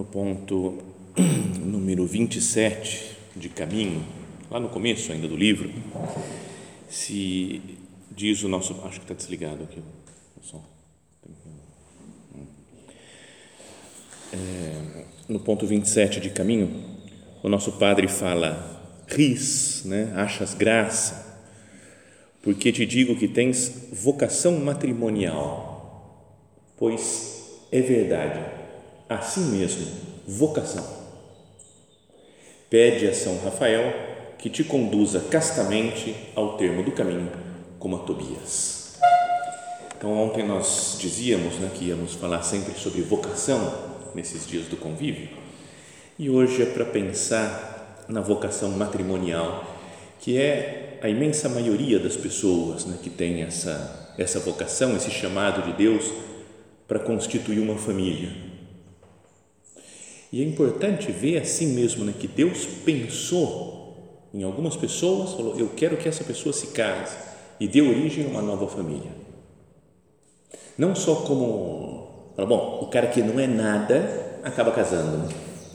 No ponto número 27 de caminho, lá no começo ainda do livro, se diz o nosso. Acho que está desligado aqui o som. É, no ponto 27 de caminho, o nosso padre fala: ris, né? achas graça, porque te digo que tens vocação matrimonial, pois é verdade assim mesmo, vocação. Pede a São Rafael que te conduza castamente ao termo do caminho, como a Tobias. Então, ontem nós dizíamos né, que íamos falar sempre sobre vocação nesses dias do convívio, e hoje é para pensar na vocação matrimonial, que é a imensa maioria das pessoas né, que tem essa, essa vocação, esse chamado de Deus para constituir uma família e é importante ver assim mesmo né, que Deus pensou em algumas pessoas, falou: Eu quero que essa pessoa se case e dê origem a uma nova família. Não só como, bom, o cara que não é nada acaba casando, né?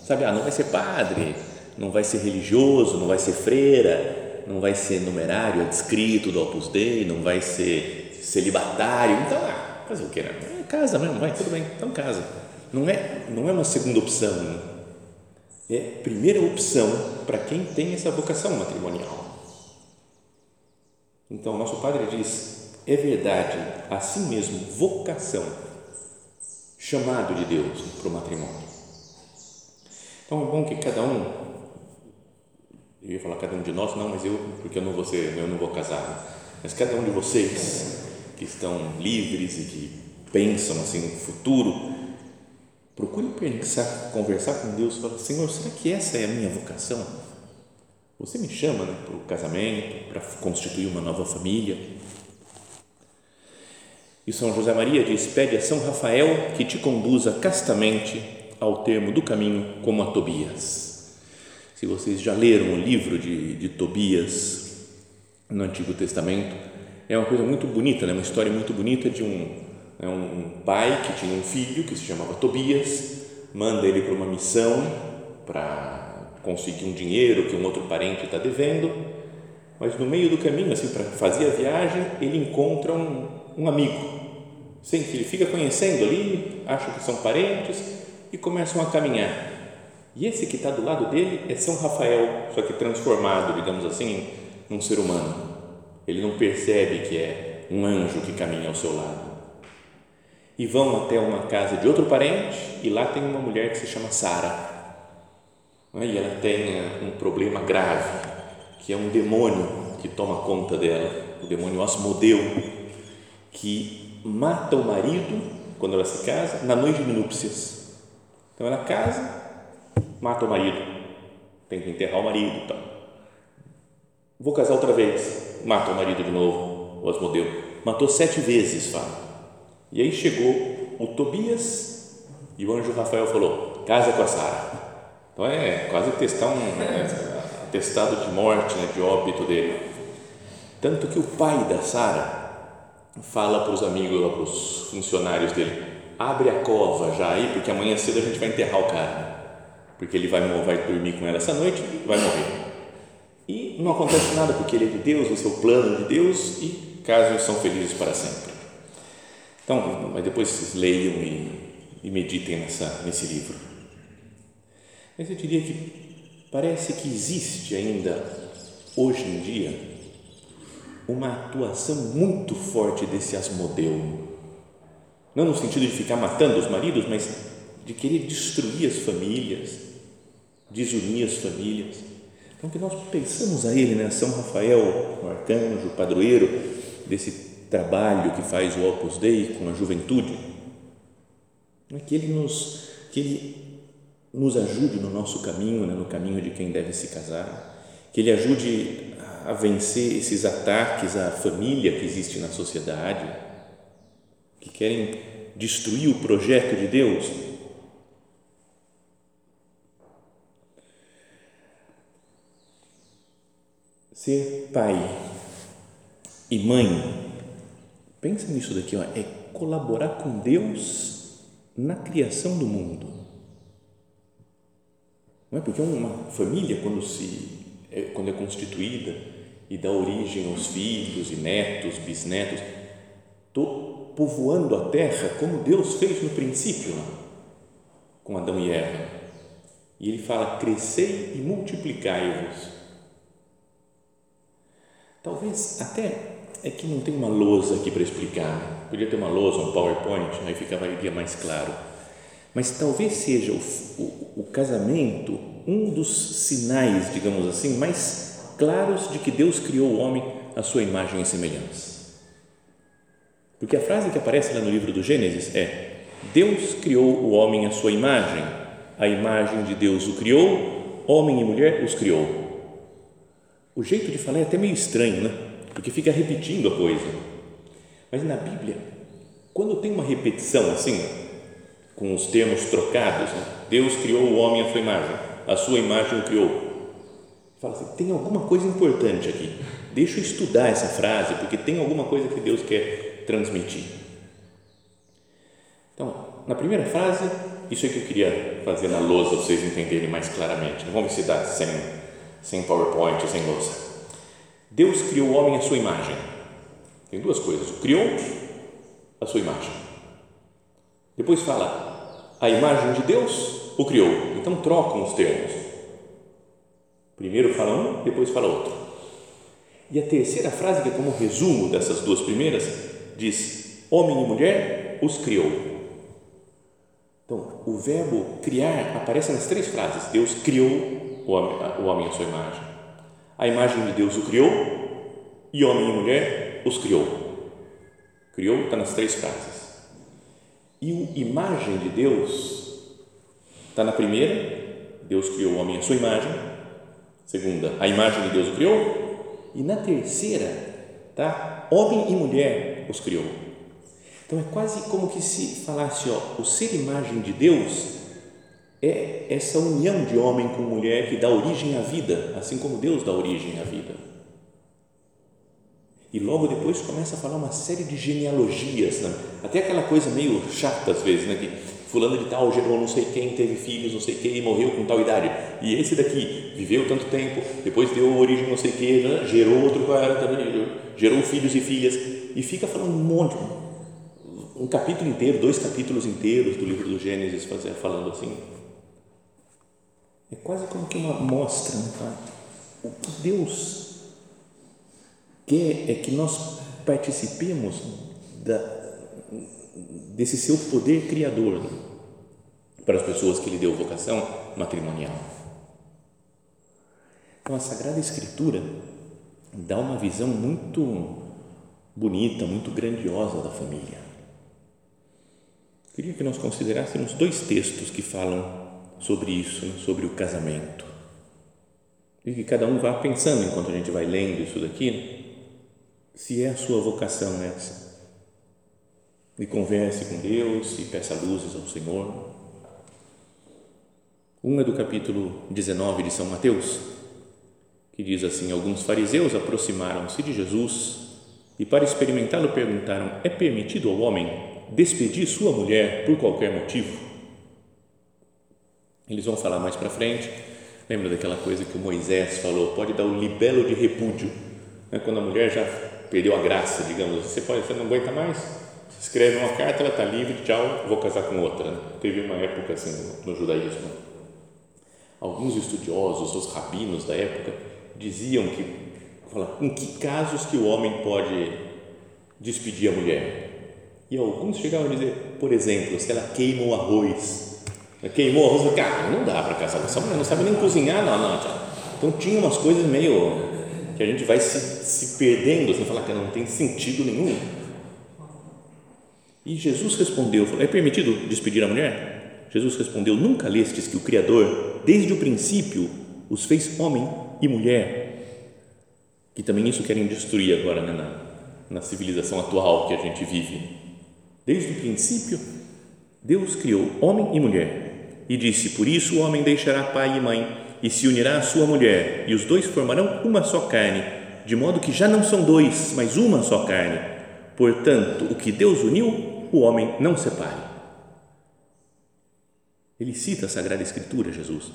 sabe? Ah, não vai ser padre, não vai ser religioso, não vai ser freira, não vai ser numerário adscrito do Opus Dei, não vai ser celibatário. Então, ah, fazer o que? Né? É, casa mesmo, vai, tudo bem, então casa não é, não é uma segunda opção, né? é primeira opção para quem tem essa vocação matrimonial. Então, nosso padre diz: é verdade, assim mesmo, vocação, chamado de Deus para o matrimônio. Então, é bom que cada um, eu ia falar cada um de nós, não, mas eu, porque eu não vou ser, eu não vou casar, né? mas cada um de vocês que estão livres e que pensam assim no futuro, Procure pensar, conversar com Deus, falar, Senhor, será que essa é a minha vocação? Você me chama né, para o casamento, para constituir uma nova família. E São José Maria diz: pede a São Rafael que te conduza castamente ao termo do caminho como a Tobias. Se vocês já leram o livro de, de Tobias no Antigo Testamento, é uma coisa muito bonita, né? uma história muito bonita de um, é um pai que tinha um filho que se chamava Tobias, manda ele para uma missão para conseguir um dinheiro que um outro parente está devendo, mas no meio do caminho, assim, para fazer a viagem, ele encontra um, um amigo, sem que ele fica conhecendo ali, acha que são parentes e começam a caminhar. E esse que está do lado dele é São Rafael, só que transformado, digamos assim, num ser humano. Ele não percebe que é um anjo que caminha ao seu lado e vão até uma casa de outro parente e lá tem uma mulher que se chama Sara. E ela tem eh, um problema grave, que é um demônio que toma conta dela, o demônio Asmodeu, que mata o marido quando ela se casa na noite de núpcias. Então ela casa, mata o marido, tem que enterrar o marido, então. Vou casar outra vez, mata o marido de novo, o Asmodeu. Matou sete vezes, fala e aí chegou o Tobias e o anjo Rafael falou: casa com a Sara. Então é quase testar um é, atestado de morte, né, de óbito dele. Tanto que o pai da Sara fala para os amigos, para os funcionários dele: abre a cova já aí, porque amanhã cedo a gente vai enterrar o cara. Porque ele vai, vai dormir com ela essa noite e vai morrer. E não acontece nada, porque ele é de Deus, esse é o plano de Deus, e casos são felizes para sempre. Então, mas depois leiam e, e meditem nessa, nesse livro. Mas eu diria que parece que existe ainda, hoje em dia, uma atuação muito forte desse Asmodeu. Não no sentido de ficar matando os maridos, mas de querer destruir as famílias, desunir as famílias. Então, que nós pensamos a ele, né? São Rafael, o arcanjo, o padroeiro desse trabalho que faz o Opus Dei com a juventude, que ele nos, que ele nos ajude no nosso caminho, né, no caminho de quem deve se casar, que ele ajude a vencer esses ataques à família que existe na sociedade, que querem destruir o projeto de Deus. Ser pai e mãe Pensa nisso daqui, ó, é colaborar com Deus na criação do mundo. Não é porque uma família quando se é, quando é constituída e dá origem aos filhos e netos, bisnetos, estou povoando a terra como Deus fez no princípio, lá, com Adão e Eva. E ele fala: crescei e multiplicai-vos. Talvez até é que não tem uma lousa aqui para explicar. Né? Podia ter uma lousa, um PowerPoint, aí ficaria mais claro. Mas talvez seja o, o, o casamento um dos sinais, digamos assim, mais claros de que Deus criou o homem à sua imagem e semelhança. Porque a frase que aparece lá no livro do Gênesis é: Deus criou o homem à sua imagem, a imagem de Deus o criou, homem e mulher os criou. O jeito de falar é até meio estranho, né? Porque fica repetindo a coisa. Mas na Bíblia, quando tem uma repetição assim, com os termos trocados, né? Deus criou o homem à sua imagem, a sua imagem o criou. Fala assim, tem alguma coisa importante aqui. Deixa eu estudar essa frase, porque tem alguma coisa que Deus quer transmitir. Então, na primeira frase, isso é que eu queria fazer na lousa, vocês entenderem mais claramente. Vamos ver se sem, sem PowerPoint, sem lousa. Deus criou o homem à sua imagem. Tem duas coisas: criou a sua imagem. Depois fala, a imagem de Deus o criou. Então trocam os termos. Primeiro fala um, depois fala outro. E a terceira frase, que é como resumo dessas duas primeiras, diz: Homem e mulher os criou. Então, o verbo criar aparece nas três frases. Deus criou o homem, o homem à sua imagem. A imagem de Deus o criou e homem e mulher os criou. Criou está nas três frases. E o imagem de Deus está na primeira, Deus criou o homem à sua imagem. Segunda, a imagem de Deus o criou. E na terceira, tá? Homem e mulher os criou. Então é quase como que se falasse, ó, o ser imagem de Deus é essa união de homem com mulher que dá origem à vida, assim como Deus dá origem à vida. E logo depois começa a falar uma série de genealogias, né? até aquela coisa meio chata às vezes, né? que fulano de tal gerou não sei quem, teve filhos, não sei quem, e morreu com tal idade. E esse daqui viveu tanto tempo, depois deu origem não sei quem, né? gerou outro cara também, gerou filhos e filhas, e fica falando um monte, um capítulo inteiro, dois capítulos inteiros do livro do Gênesis, falando assim é quase como que uma mostra, né? o que Deus quer é que nós participemos da, desse seu poder criador né? para as pessoas que lhe deu vocação matrimonial. Então, a Sagrada Escritura dá uma visão muito bonita, muito grandiosa da família. Queria que nós considerássemos dois textos que falam sobre isso, sobre o casamento. E que cada um vá pensando enquanto a gente vai lendo isso daqui, né? se é a sua vocação essa. E converse com Deus e peça luzes ao Senhor. Um é do capítulo 19 de São Mateus, que diz assim: Alguns fariseus aproximaram-se de Jesus e, para experimentá-lo, perguntaram: É permitido ao homem despedir sua mulher por qualquer motivo? Eles vão falar mais para frente. Lembra daquela coisa que o Moisés falou? Pode dar o libelo de repúdio. Né? Quando a mulher já perdeu a graça, digamos, você pode, você não aguenta mais, escreve uma carta, ela está livre, tchau, vou casar com outra. Teve uma época assim no judaísmo. Alguns estudiosos, os rabinos da época, diziam que, fala, em que casos que o homem pode despedir a mulher? E alguns chegavam a dizer, por exemplo, se ela queima o arroz, queimou arroz, cara, não dá para casar com essa mulher, não sabe nem cozinhar, não, não. Então tinha umas coisas meio que a gente vai se, se perdendo, assim, falar que não tem sentido nenhum. E Jesus respondeu: É permitido despedir a mulher? Jesus respondeu: Nunca lestes que o Criador, desde o princípio, os fez homem e mulher? Que também isso querem destruir agora né, na, na civilização atual que a gente vive. Desde o princípio, Deus criou homem e mulher e disse: Por isso o homem deixará pai e mãe e se unirá à sua mulher, e os dois formarão uma só carne, de modo que já não são dois, mas uma só carne. Portanto, o que Deus uniu, o homem não separe. Ele cita a Sagrada Escritura, Jesus,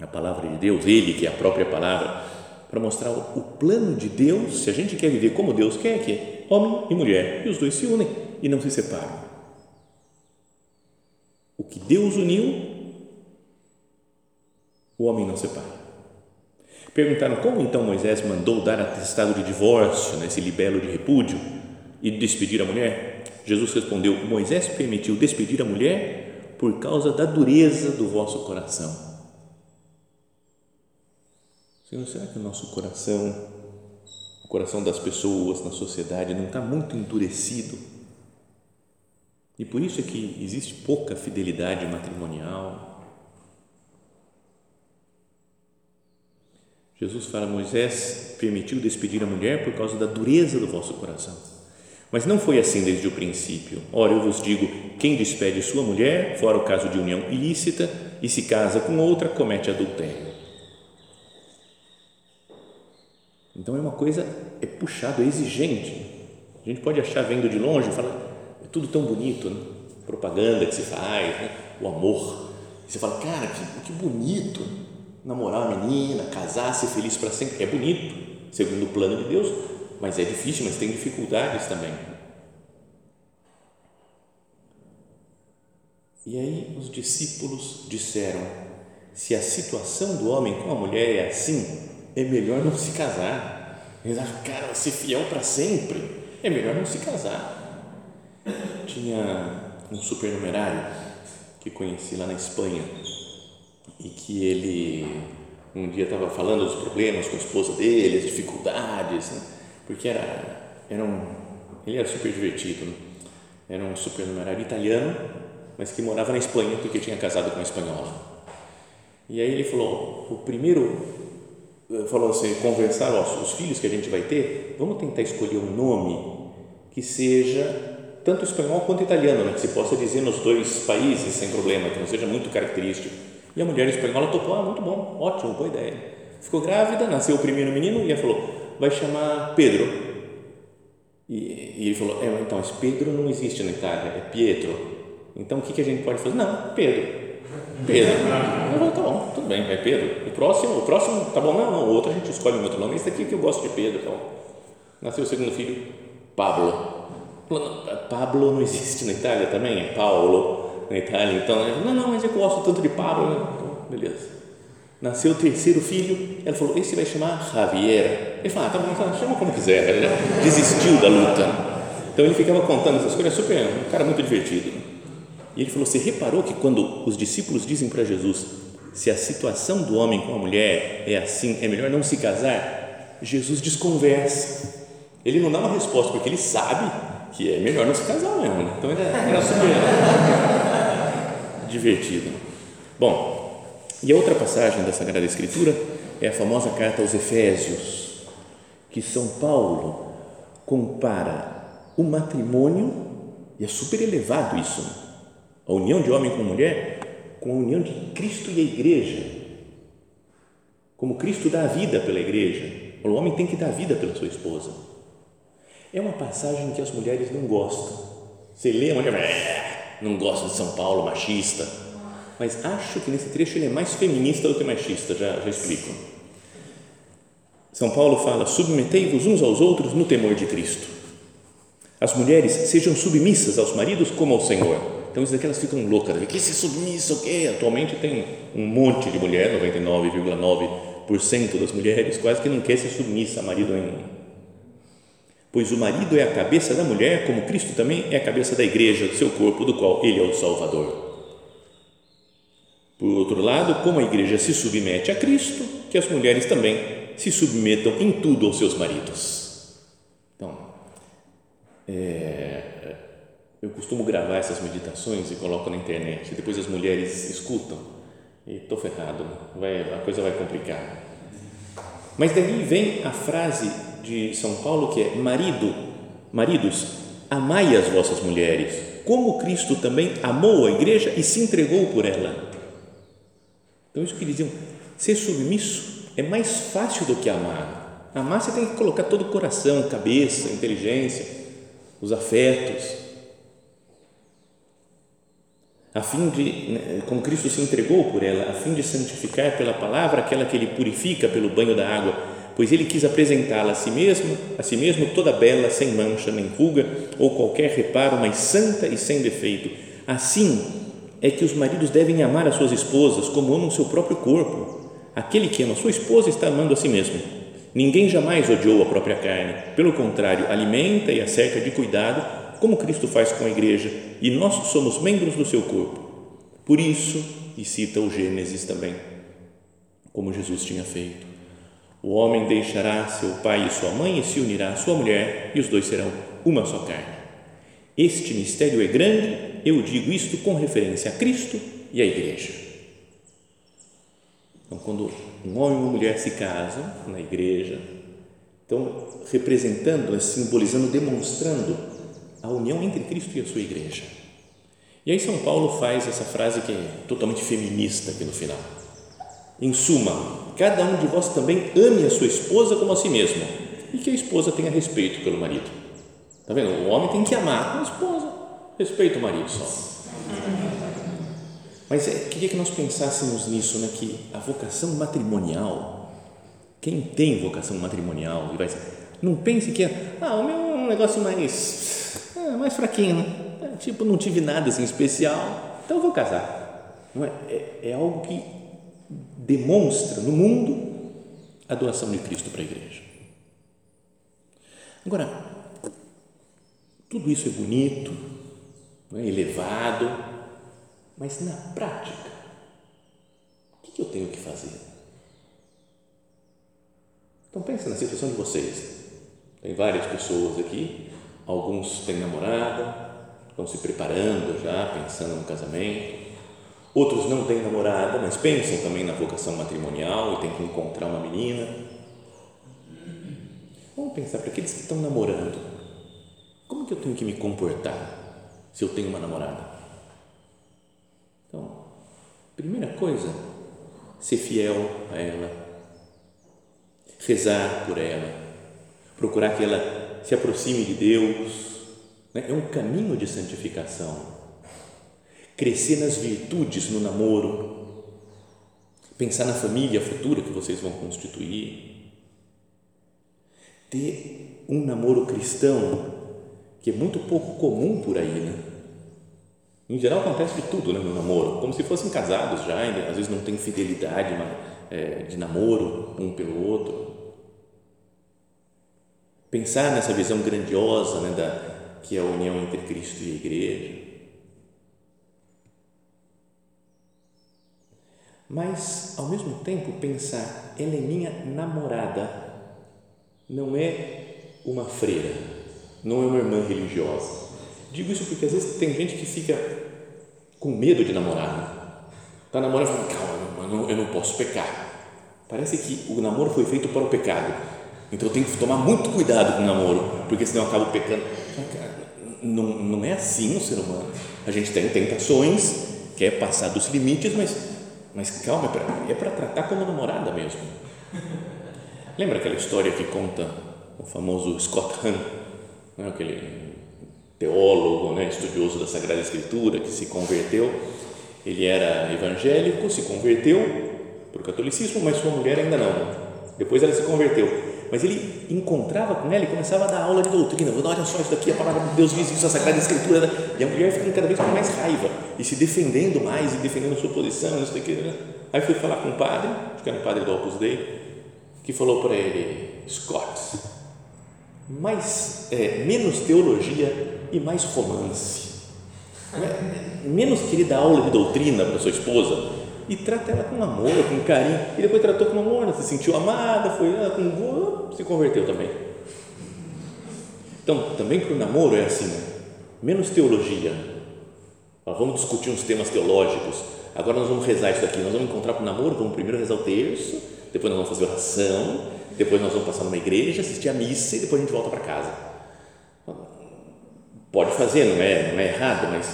a palavra de Deus, ele que é a própria palavra, para mostrar o plano de Deus, se a gente quer viver como Deus quer, que é homem e mulher, e os dois se unem e não se separam. O que Deus uniu, o homem não separa. Perguntaram como então Moisés mandou dar atestado de divórcio nesse libelo de repúdio e despedir a mulher? Jesus respondeu: Moisés permitiu despedir a mulher por causa da dureza do vosso coração. Senhor, será que o nosso coração, o coração das pessoas na sociedade, não está muito endurecido? E por isso é que existe pouca fidelidade matrimonial, Jesus fala: Moisés permitiu despedir a mulher por causa da dureza do vosso coração. Mas não foi assim desde o princípio. Ora, eu vos digo: quem despede sua mulher, fora o caso de união ilícita, e se casa com outra, comete adultério. Então é uma coisa, é puxado, é exigente. A gente pode achar vendo de longe, fala, é tudo tão bonito, né? propaganda que se faz, né? o amor. E você fala, cara, que, que bonito namorar uma menina, casar, ser feliz para sempre. É bonito, segundo o plano de Deus, mas é difícil, mas tem dificuldades também. E aí os discípulos disseram: se a situação do homem com a mulher é assim, é melhor não se casar. Eles acham, cara, ser fiel para sempre, é melhor não se casar. Tinha um supernumerário que conheci lá na Espanha, e que ele um dia estava falando dos problemas com a esposa dele, as dificuldades, né? porque era, era um, ele era super divertido, né? era um supernumerário italiano, mas que morava na Espanha porque tinha casado com uma espanhola. E aí ele falou, o primeiro, eh, falou assim, conversar, ó, os filhos que a gente vai ter, vamos tentar escolher um nome que seja tanto espanhol quanto italiano, né? que se possa dizer nos dois países sem problema, que não seja muito característico e a mulher espanhola topou, ah, muito bom, ótimo, boa ideia. Ficou grávida, nasceu o primeiro menino e ela falou, vai chamar Pedro. E, e ele falou, é, então, esse Pedro não existe na Itália, é Pietro. Então, o que, que a gente pode fazer? Não, Pedro. Pedro. Eu falei, tá bom, tudo bem, é Pedro. O próximo, o próximo, tá bom, não, não, o outro a gente escolhe um outro nome. Esse daqui que eu gosto de Pedro. Então, nasceu o segundo filho, Pablo. Pablo não existe na Itália também, é Paulo na Itália, então, não, não, mas eu gosto tanto de Pablo, né? então, beleza. Nasceu o terceiro filho, ela falou, esse vai chamar Javier. Ele falou, ah, tá bom, então, chama como quiser, ele desistiu da luta. Então ele ficava contando essas coisas, super, um cara muito divertido. E ele falou, você reparou que quando os discípulos dizem para Jesus, se a situação do homem com a mulher é assim, é melhor não se casar, Jesus desconversa. Ele não dá uma resposta, porque ele sabe que é melhor não se casar mesmo. Né? Então era super divertido. Bom, e a outra passagem da Sagrada Escritura é a famosa carta aos Efésios, que São Paulo compara o matrimônio, e é super elevado isso, né? a união de homem com mulher, com a união de Cristo e a igreja. Como Cristo dá a vida pela igreja, o homem tem que dar a vida pela sua esposa. É uma passagem que as mulheres não gostam. Você lê a mulher, é, não gosto de São Paulo, machista, mas acho que nesse trecho ele é mais feminista do que machista, já, já explico. São Paulo fala: submetei-vos uns aos outros no temor de Cristo. As mulheres sejam submissas aos maridos como ao Senhor. Então, isso daqui elas ficam loucas. Que se submissa o quê? Atualmente tem um monte de mulher, 99,9% das mulheres, quase que não quer ser submissa a marido nenhum. Pois o marido é a cabeça da mulher, como Cristo também é a cabeça da igreja, do seu corpo, do qual ele é o Salvador. Por outro lado, como a igreja se submete a Cristo, que as mulheres também se submetam em tudo aos seus maridos. Então, é, eu costumo gravar essas meditações e coloco na internet. Depois as mulheres escutam e estou ferrado, vai, a coisa vai complicar. Mas daí vem a frase de São Paulo que é: marido, maridos, amai as vossas mulheres, como Cristo também amou a igreja e se entregou por ela. Então, isso que diziam, ser submisso é mais fácil do que amar. Amar você tem que colocar todo o coração, cabeça, inteligência, os afetos a fim de, né, como Cristo se entregou por ela, a fim de santificar pela palavra aquela que ele purifica pelo banho da água, pois ele quis apresentá-la a si mesmo, a si mesmo toda bela, sem mancha nem ruga ou qualquer reparo, mas santa e sem defeito. Assim é que os maridos devem amar as suas esposas como amam seu próprio corpo. Aquele que ama sua esposa está amando a si mesmo. Ninguém jamais odiou a própria carne, pelo contrário, alimenta e a cerca de cuidado como Cristo faz com a igreja, e nós somos membros do seu corpo. Por isso, e cita o Gênesis também, como Jesus tinha feito. O homem deixará seu pai e sua mãe e se unirá à sua mulher, e os dois serão uma só carne. Este mistério é grande, eu digo isto com referência a Cristo e à igreja. Então, quando um homem e uma mulher se casam na igreja, estão representando, simbolizando, demonstrando a união entre Cristo e a sua igreja. E aí São Paulo faz essa frase que é totalmente feminista aqui no final. Em suma, cada um de vós também ame a sua esposa como a si mesmo e que a esposa tenha respeito pelo marido. Tá vendo? O homem tem que amar a esposa, respeita o marido só. Mas é, queria que nós pensássemos nisso, né? Que a vocação matrimonial, quem tem vocação matrimonial, não pense que é, ah, o meu é um negócio mais é, mais fraquinho, né? É, tipo, não tive nada assim especial, então eu vou casar. Não é? É, é algo que demonstra no mundo a doação de Cristo para a igreja. Agora, tudo isso é bonito, é elevado, mas na prática, o que eu tenho que fazer? Então pense na situação de vocês. Tem várias pessoas aqui Alguns têm namorada, estão se preparando já, pensando no casamento. Outros não têm namorada, mas pensam também na vocação matrimonial e têm que encontrar uma menina. Vamos pensar para aqueles que estão namorando. Como que eu tenho que me comportar se eu tenho uma namorada? Então, primeira coisa, ser fiel a ela, rezar por ela, procurar que ela se aproxime de Deus. Né? É um caminho de santificação. Crescer nas virtudes no namoro. Pensar na família futura que vocês vão constituir. Ter um namoro cristão que é muito pouco comum por aí, né? Em geral acontece de tudo né, no namoro, como se fossem casados já, às vezes não tem fidelidade é, de namoro um pelo outro pensar nessa visão grandiosa né, da, que é a união entre Cristo e a igreja. Mas, ao mesmo tempo, pensar, ela é minha namorada, não é uma freira, não é uma irmã religiosa. Digo isso porque às vezes tem gente que fica com medo de namorar. Está namorando e fala, calma, eu não, eu não posso pecar. Parece que o namoro foi feito para o pecado então eu tenho que tomar muito cuidado com o namoro, porque senão eu acabo pecando. Não, não é assim o ser humano. A gente tem tentações, quer passar dos limites, mas, mas calma, é para é tratar como namorada mesmo. Lembra aquela história que conta o famoso Scott Hahn, né, aquele teólogo, né, estudioso da Sagrada Escritura, que se converteu? Ele era evangélico, se converteu para o catolicismo, mas sua mulher ainda não. Depois ela se converteu mas ele encontrava com ela e começava a dar aula de doutrina. Olha só, isso daqui, a palavra de Deus diz isso, a Sagrada Escritura. Né? E a mulher ficando cada vez com mais raiva e se defendendo mais e defendendo a sua posição. Isso daqui, né? Aí foi falar com o padre, acho que era um padre do Opus Dei, que falou para ele: Scott, mais, é, menos teologia e mais romance. É? Menos querer dar aula de doutrina para sua esposa e trata ela com amor, com carinho. E depois tratou com amor, se sentiu amada, foi lá com se converteu também. Então, também para o namoro é assim, né? menos teologia. Vamos discutir uns temas teológicos. Agora nós vamos rezar isso daqui. Nós vamos encontrar para o namoro, vamos primeiro rezar o terço, depois nós vamos fazer oração, depois nós vamos passar numa igreja, assistir a missa e depois a gente volta para casa. Pode fazer, não é, não é errado, mas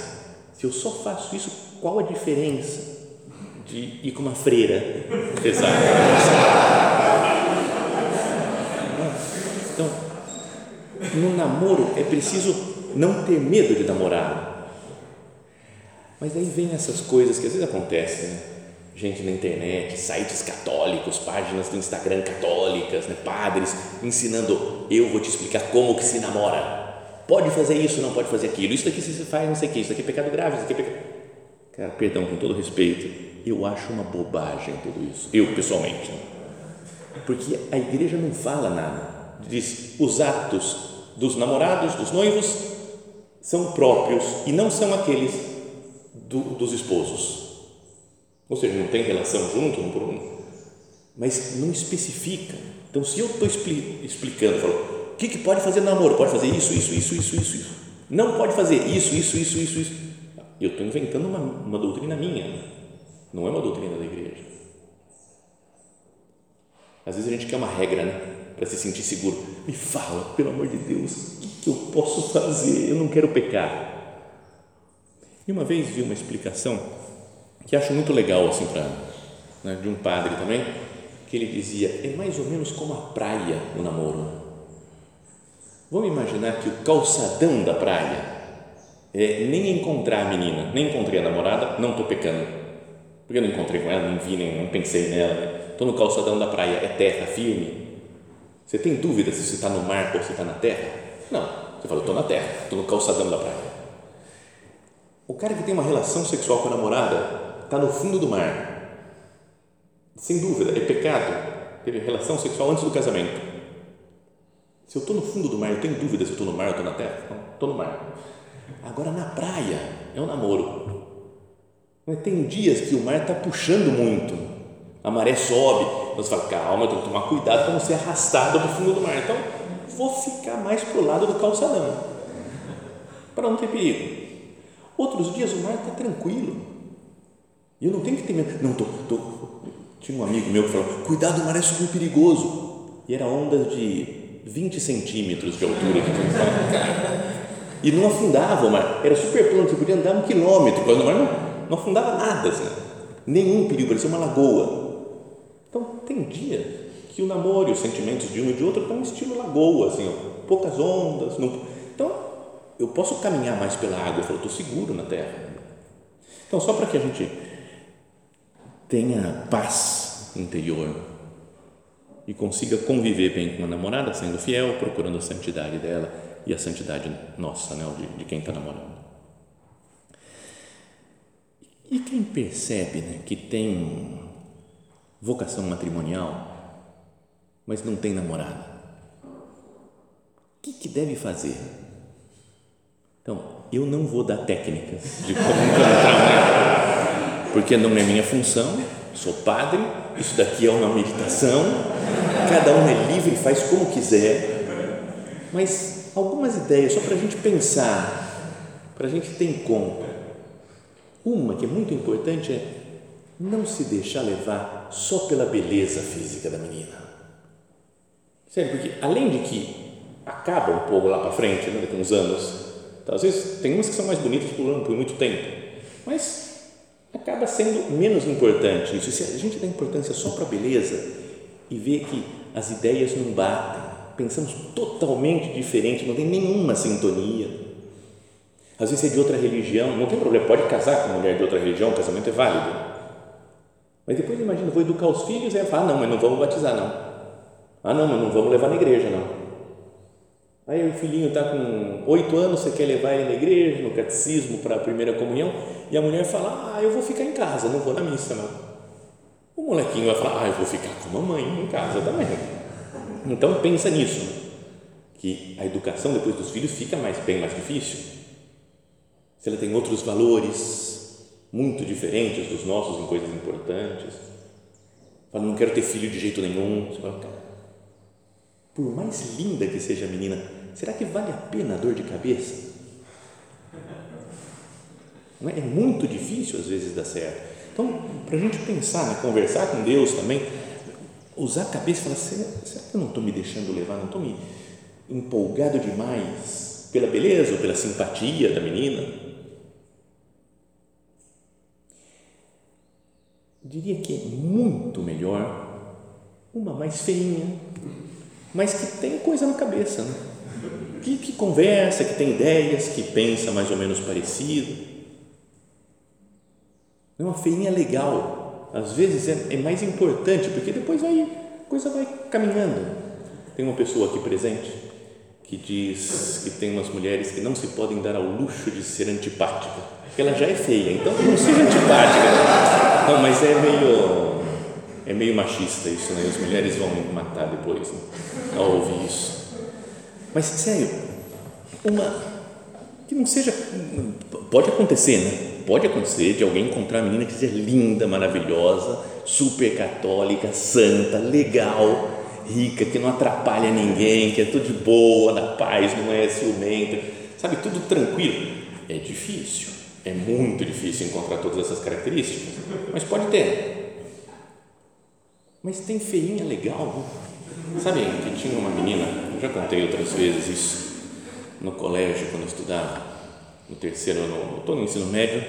se eu só faço isso, qual a diferença de ir com uma freira rezar? Então, no namoro é preciso não ter medo de namorar. Mas aí vem essas coisas que às vezes acontecem, né? gente na internet, sites católicos, páginas do Instagram católicas, né? padres ensinando, eu vou te explicar como que se namora. Pode fazer isso, não pode fazer aquilo. Isso daqui se faz, não sei o que. Isso daqui é pecado grave, isso daqui é pecado. Cara, perdão, com todo respeito, eu acho uma bobagem tudo isso. Eu, pessoalmente. Né? Porque a igreja não fala nada. Diz, os atos dos namorados, dos noivos, são próprios e não são aqueles do, dos esposos ou seja, não tem relação junto um por um, mas não especifica. Então, se eu estou explicando, falo, o que, que pode fazer no namoro? Pode fazer isso, isso, isso, isso, isso, isso. Não pode fazer isso, isso, isso, isso, isso. Eu estou inventando uma, uma doutrina minha, não é uma doutrina da igreja. Às vezes a gente quer uma regra, né? Para se sentir seguro. Me fala, pelo amor de Deus, o que, eu posso fazer? Eu não quero pecar. E uma vez vi uma explicação que acho muito legal assim para né, de um padre também que ele dizia é mais ou menos como a praia o namoro vamos imaginar que o calçadão da praia é nem encontrar a menina nem encontrei a namorada não estou pecando porque eu não encontrei com ela não vi nem não pensei nela estou no calçadão da praia é terra firme você tem dúvida se você está no mar ou se está na terra não você fala estou na terra estou no calçadão da praia o cara que tem uma relação sexual com a namorada está no fundo do mar. Sem dúvida, é pecado ter relação sexual antes do casamento. Se eu estou no fundo do mar, eu tenho dúvida se eu estou no mar ou estou na terra? Estou no mar. Agora, na praia, é um namoro. Tem dias que o mar está puxando muito, a maré sobe, então você fala, calma, tenho que tomar cuidado para não ser arrastado para o fundo do mar. Então, vou ficar mais para o lado do calçadão, para não ter perigo. Outros dias o mar está tranquilo, e eu não tenho que ter medo. Não, tô, tô. Tinha um amigo meu que falou: cuidado, o mar é super perigoso. E era ondas de 20 centímetros de altura. e não afundava o mar. Era super plano, você podia andar um quilômetro, mas o mar não, não afundava nada. Assim. Nenhum perigo, parecia uma lagoa. Então, tem dia que o namoro e os sentimentos de um e de outro estão estilo lagoa, assim, ó, poucas ondas. Não, então, eu posso caminhar mais pela água, eu estou seguro na terra. Então, só para que a gente tenha paz interior e consiga conviver bem com a namorada, sendo fiel, procurando a santidade dela e a santidade nossa, né, de, de quem está namorando. E quem percebe né, que tem vocação matrimonial, mas não tem namorada, o que, que deve fazer? Então, eu não vou dar técnicas de como encontrar porque não é minha função, sou padre, isso daqui é uma meditação, cada um é livre e faz como quiser, mas algumas ideias só para a gente pensar, para a gente ter em conta. Uma que é muito importante é não se deixar levar só pela beleza física da menina. Sério, porque além de que acaba um pouco lá para frente, né, daqui uns anos, então, às vezes tem umas que são mais bonitas por, por muito tempo, mas acaba sendo menos importante isso. Se a gente dá importância só para a beleza e vê que as ideias não batem, pensamos totalmente diferente, não tem nenhuma sintonia. Às vezes é de outra religião, não tem problema, pode casar com mulher de outra religião, o casamento é válido. Mas depois imagina, vou educar os filhos e fala, ah, não, mas não vamos batizar não. Ah, não, mas não vamos levar na igreja, não. Aí o filhinho está com oito anos, você quer levar ele na igreja, no catecismo, para a primeira comunhão, e a mulher fala, ah, eu vou ficar em casa, não vou na missa, não. O molequinho vai falar, ah, eu vou ficar com a mamãe em casa também. Então pensa nisso, que a educação depois dos filhos fica mais, bem mais difícil. Se ela tem outros valores muito diferentes dos nossos em coisas importantes. Fala, não quero ter filho de jeito nenhum. Você fala, cara, por mais linda que seja a menina, será que vale a pena a dor de cabeça? Não é? é muito difícil às vezes dar certo. Então, para a gente pensar, né, conversar com Deus também, usar a cabeça e falar: será, será que eu não estou me deixando levar? Não estou me empolgado demais pela beleza ou pela simpatia da menina? Diria que é muito melhor uma mais feinha, mas que tem coisa na cabeça, né? que, que conversa, que tem ideias, que pensa mais ou menos parecido. É uma feinha legal. Às vezes é, é mais importante, porque depois vai, a coisa vai caminhando. Tem uma pessoa aqui presente que diz que tem umas mulheres que não se podem dar ao luxo de ser antipática, porque ela já é feia, então não seja antipática. Não, mas é meio é meio machista isso, né? As mulheres vão me matar depois né? ao ouvir isso. Mas sério, uma que não seja pode acontecer, né? Pode acontecer de alguém encontrar uma menina que seja linda, maravilhosa, super católica, santa, legal, rica, que não atrapalha ninguém, que é tudo de boa, da paz, não é ciumenta, sabe, tudo tranquilo. É difícil, é muito difícil encontrar todas essas características, mas pode ter. Mas tem feinha legal? Sabe que tinha uma menina, eu já contei outras vezes isso, no colégio, quando eu estudava, no terceiro ano, estou no ensino médio,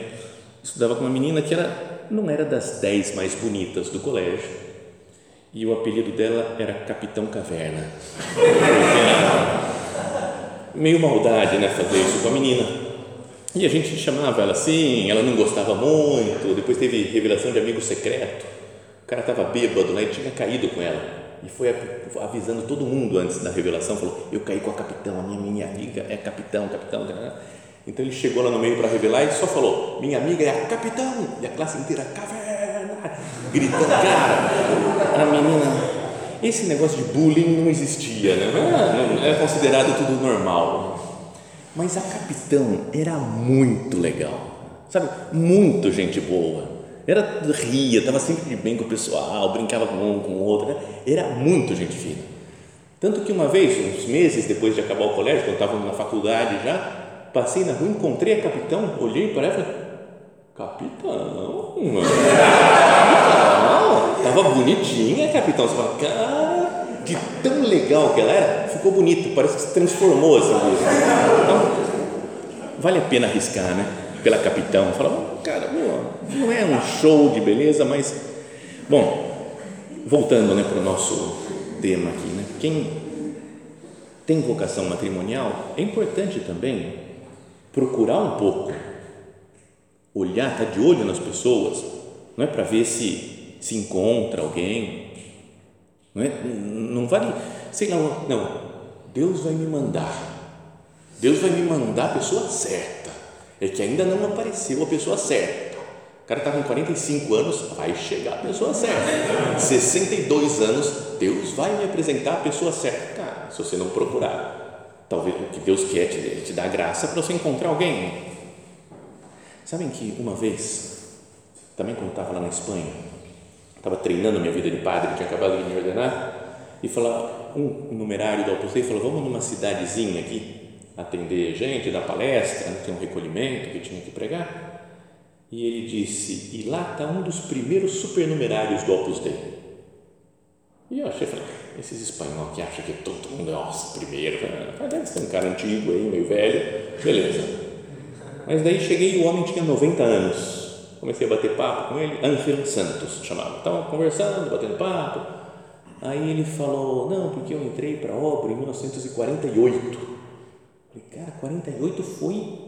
estudava com uma menina que era, não era das dez mais bonitas do colégio, e o apelido dela era Capitão Caverna. Meio maldade, né, fazer isso com a menina. E a gente chamava ela assim, ela não gostava muito, depois teve revelação de amigo secreto cara estava bêbado né? e tinha caído com ela. E foi avisando todo mundo antes da revelação, falou, eu caí com a capitão, a minha, minha amiga é capitão, capitão. Então ele chegou lá no meio para revelar e só falou, minha amiga é a capitão, e a classe inteira, caverna, gritando, cara, a menina, esse negócio de bullying não existia, né? era considerado tudo normal. Mas a capitão era muito legal, sabe? Muito gente boa era ria, estava sempre bem com o pessoal, brincava com um, com o outro, né? era muito gente fina. Tanto que uma vez, uns meses depois de acabar o colégio, quando estava na faculdade já, passei na rua, encontrei a capitão, olhei para ela e falei, capitão, capitão, estava bonitinha capitão, você fala, cara, de tão legal que ela era, ficou bonito, parece que se transformou assim. Então, vale a pena arriscar, né? Pela capitão, fala, cara, não é um show de beleza, mas, bom, voltando né, para o nosso tema aqui, né, quem tem vocação matrimonial, é importante também procurar um pouco, olhar, estar tá de olho nas pessoas, não é para ver se se encontra alguém, não é? Não vale, sei lá, não, Deus vai me mandar, Deus vai me mandar a pessoa certa é que ainda não apareceu a pessoa certa. O cara está com 45 anos, vai chegar a pessoa certa. 62 anos, Deus vai me apresentar a pessoa certa. Cara, se você não procurar, talvez o que Deus quer te, te dá graça para você encontrar alguém. Sabem que uma vez, também quando estava lá na Espanha, estava treinando minha vida de padre, tinha acabado de me ordenar, e falava, um numerário do Opus Dei falou, vamos numa cidadezinha aqui, atender gente, dar palestra, né, tinha um recolhimento que tinha que pregar. E ele disse: E lá está um dos primeiros supernumerários do Opus Dei. E eu achei, falei, esses espanhóis que acham que todo mundo é o primeiro, ah, deve ser um cara antigo aí, meio velho, beleza. Mas daí cheguei e o homem tinha 90 anos. Comecei a bater papo com ele, Ângelo Santos chamava. Estava conversando, batendo papo. Aí ele falou: Não, porque eu entrei para a obra em 1948 Falei, cara, 48 foi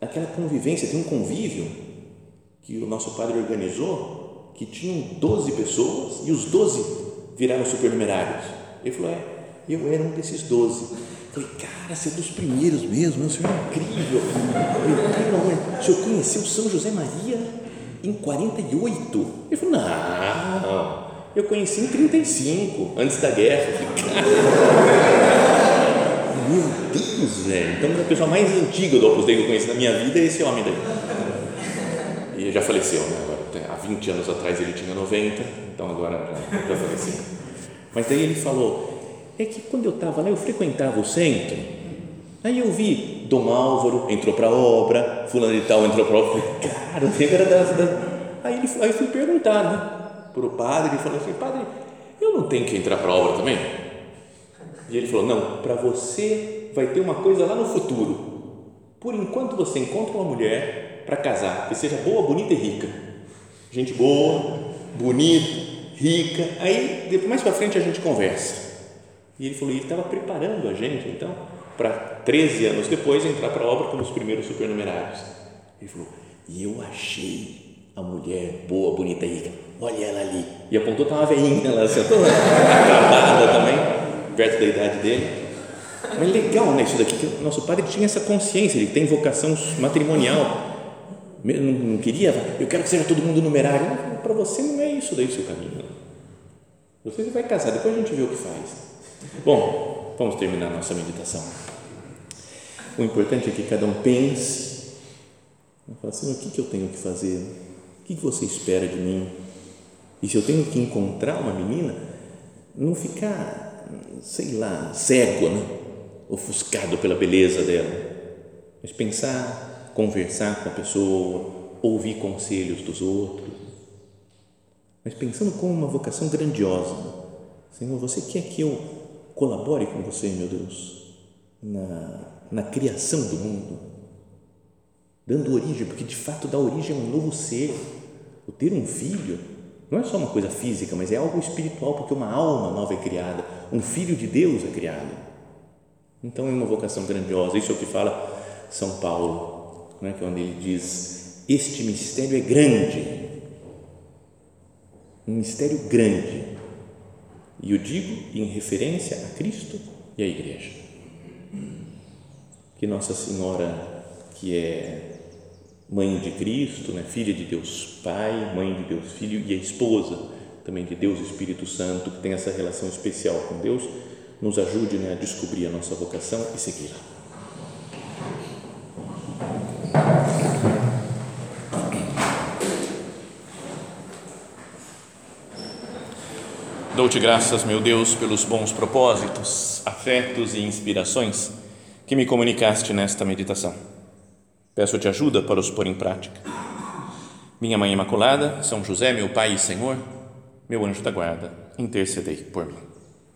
aquela convivência, tem um convívio que o nosso padre organizou, que tinham 12 pessoas e os 12 viraram supernumerários. Ele falou: É, eu era um desses doze. Falei, cara, você é dos primeiros mesmo, o senhor é incrível. Falei, o senhor conheceu São José Maria em 48? Ele falou, não, eu conheci em 35, antes da guerra. Meu Deus, velho. Então, a pessoa mais antiga do Opus Dei que eu conheci na minha vida é esse homem daí. E já faleceu, né? Agora, há 20 anos atrás ele tinha 90, então agora já, já faleceu. Mas daí ele falou, é que quando eu estava lá, eu frequentava o centro, aí eu vi Dom Álvaro entrou para a obra, fulano de tal entrou para a obra, cara, o tempo era das, das... Aí, ele, aí fui perguntar, né, para o padre, ele falou assim, padre, eu não tenho que entrar para a obra também? E ele falou, não, para você vai ter uma coisa lá no futuro, por enquanto você encontra uma mulher para casar, que seja boa, bonita e rica, gente boa, bonita, rica, aí depois mais para frente a gente conversa, e ele falou, ele estava preparando a gente, então, para 13 anos depois entrar para a obra como os primeiros supernumerários. Ele falou, e eu achei a mulher boa, bonita rica, olha ela ali. E apontou, estava uma veinha lá, assim, toda acabada também, perto da idade dele. Mas legal, né, isso daqui, que o nosso padre tinha essa consciência, ele tem vocação matrimonial. Não, não queria, eu quero que seja todo mundo numerário. Para você não é isso daí o seu caminho. Você vai casar, depois a gente vê o que faz. Bom, vamos terminar nossa meditação. O importante é que cada um pense, fala assim, o que, que eu tenho que fazer? Que, você espera de mim? E se eu tenho que encontrar uma menina, não ficar, sei lá, cego, né? ofuscado pela beleza dela, mas pensar, conversar com a pessoa, ouvir conselhos dos outros, mas pensando como uma vocação grandiosa. Senhor, você quer que eu colabore com você, meu Deus, na, na criação do mundo, dando origem, porque de fato dá origem a um novo ser. O ter um filho não é só uma coisa física, mas é algo espiritual, porque uma alma nova é criada, um filho de Deus é criado. Então é uma vocação grandiosa, isso é o que fala São Paulo, né, que é onde ele diz: Este mistério é grande, um mistério grande e o digo em referência a Cristo e à Igreja. Que Nossa Senhora, que é mãe de Cristo, né, filha de Deus Pai, mãe de Deus Filho e a esposa também de Deus Espírito Santo, que tem essa relação especial com Deus, nos ajude né, a descobrir a nossa vocação e segui-la. Dou-te graças, meu Deus, pelos bons propósitos, afetos e inspirações que me comunicaste nesta meditação. Peço-te ajuda para os pôr em prática. Minha Mãe Imaculada, São José, meu Pai e Senhor, meu anjo da guarda, intercedei por mim.